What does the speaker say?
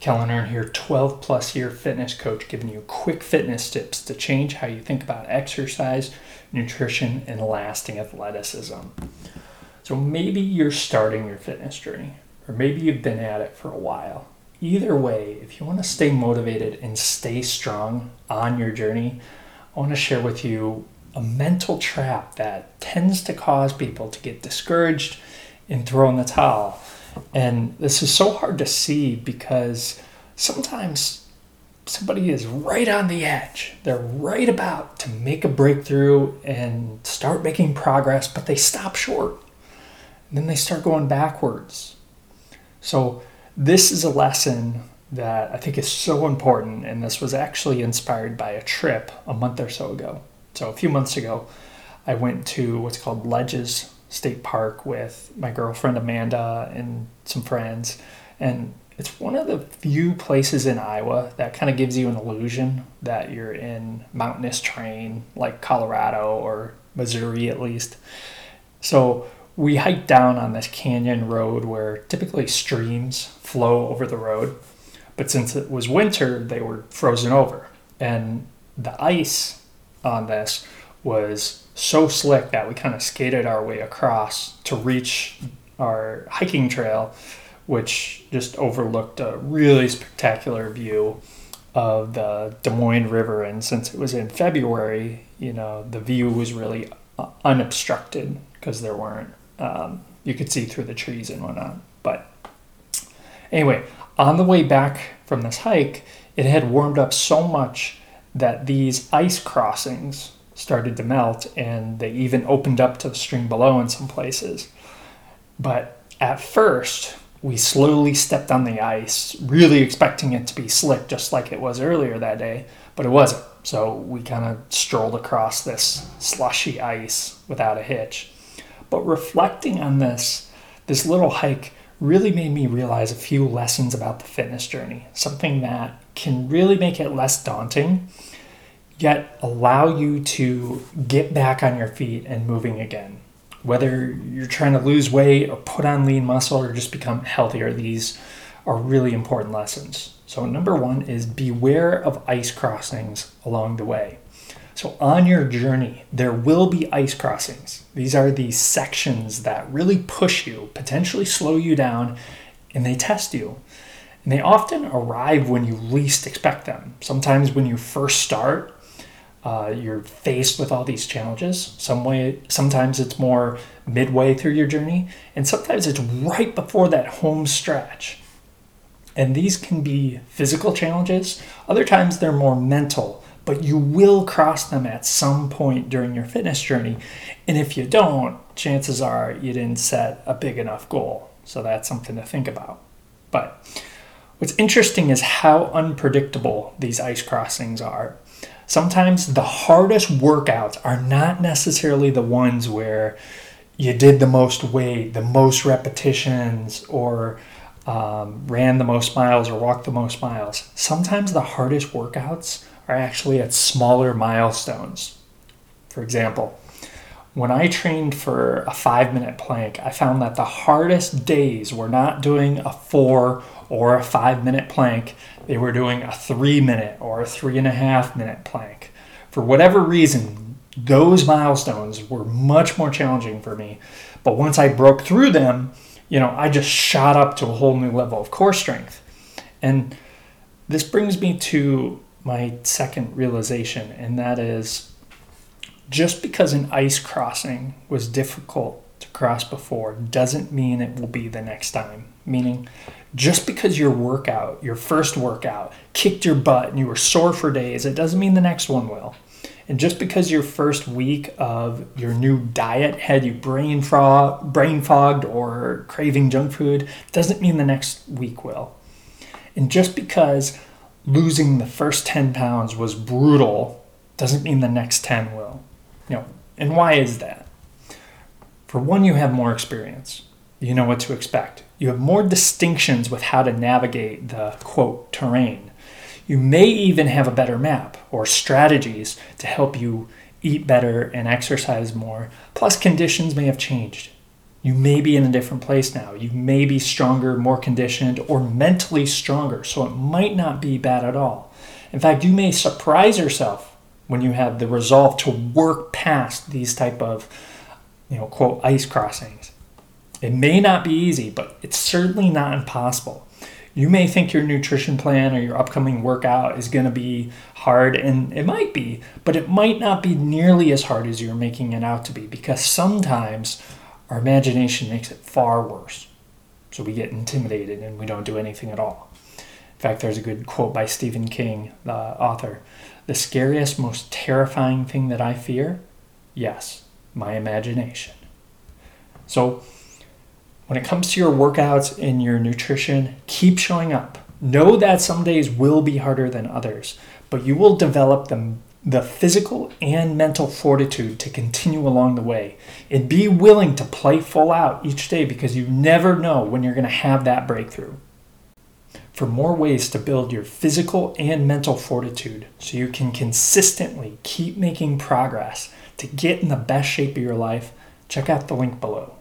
Kelan Ern here, 12 plus year fitness coach, giving you quick fitness tips to change how you think about exercise, nutrition, and lasting athleticism. So maybe you're starting your fitness journey, or maybe you've been at it for a while. Either way, if you want to stay motivated and stay strong on your journey, I want to share with you a mental trap that tends to cause people to get discouraged and throw in the towel and this is so hard to see because sometimes somebody is right on the edge. They're right about to make a breakthrough and start making progress, but they stop short. And then they start going backwards. So, this is a lesson that I think is so important. And this was actually inspired by a trip a month or so ago. So, a few months ago, I went to what's called Ledges State Park with my girlfriend Amanda and some friends. And it's one of the few places in Iowa that kind of gives you an illusion that you're in mountainous terrain like Colorado or Missouri at least. So we hiked down on this canyon road where typically streams flow over the road. But since it was winter, they were frozen over. And the ice on this was so slick that we kind of skated our way across to reach our hiking trail, which just overlooked a really spectacular view of the Des Moines River. And since it was in February, you know, the view was really unobstructed because there weren't, um, you could see through the trees and whatnot. But anyway, on the way back from this hike, it had warmed up so much that these ice crossings started to melt and they even opened up to the stream below in some places. But at first, we slowly stepped on the ice, really expecting it to be slick just like it was earlier that day, but it wasn't. So we kind of strolled across this slushy ice without a hitch. But reflecting on this, this little hike really made me realize a few lessons about the fitness journey, something that can really make it less daunting yet allow you to get back on your feet and moving again. Whether you're trying to lose weight or put on lean muscle or just become healthier, these are really important lessons. So, number one is beware of ice crossings along the way. So, on your journey, there will be ice crossings. These are the sections that really push you, potentially slow you down, and they test you. And they often arrive when you least expect them. Sometimes when you first start, uh, you're faced with all these challenges. Some way, sometimes it's more midway through your journey, and sometimes it's right before that home stretch. And these can be physical challenges. Other times they're more mental, but you will cross them at some point during your fitness journey. And if you don't, chances are you didn't set a big enough goal. So that's something to think about. But what's interesting is how unpredictable these ice crossings are sometimes the hardest workouts are not necessarily the ones where you did the most weight, the most repetitions, or um, ran the most miles or walked the most miles. Sometimes the hardest workouts are actually at smaller milestones. For example, when I trained for a five minute plank, I found that the hardest days were not doing a four or a five minute plank, they were doing a three minute or a three and a half minute plank. For whatever reason, those milestones were much more challenging for me. But once I broke through them, you know, I just shot up to a whole new level of core strength. And this brings me to my second realization, and that is just because an ice crossing was difficult to cross before doesn't mean it will be the next time. Meaning, just because your workout, your first workout, kicked your butt and you were sore for days, it doesn't mean the next one will. And just because your first week of your new diet had you brain, fog, brain fogged or craving junk food doesn't mean the next week will. And just because losing the first 10 pounds was brutal doesn't mean the next 10 will. You know, and why is that? For one, you have more experience. You know what to expect. You have more distinctions with how to navigate the quote terrain. You may even have a better map or strategies to help you eat better and exercise more. Plus, conditions may have changed. You may be in a different place now. You may be stronger, more conditioned, or mentally stronger. So it might not be bad at all. In fact, you may surprise yourself when you have the resolve to work past these type of, you know, quote, ice crossings. It may not be easy, but it's certainly not impossible. You may think your nutrition plan or your upcoming workout is going to be hard, and it might be, but it might not be nearly as hard as you're making it out to be because sometimes our imagination makes it far worse. So we get intimidated and we don't do anything at all. In fact, there's a good quote by Stephen King, the author The scariest, most terrifying thing that I fear? Yes, my imagination. So, when it comes to your workouts and your nutrition, keep showing up. Know that some days will be harder than others, but you will develop the, the physical and mental fortitude to continue along the way. And be willing to play full out each day because you never know when you're going to have that breakthrough. For more ways to build your physical and mental fortitude so you can consistently keep making progress to get in the best shape of your life, check out the link below.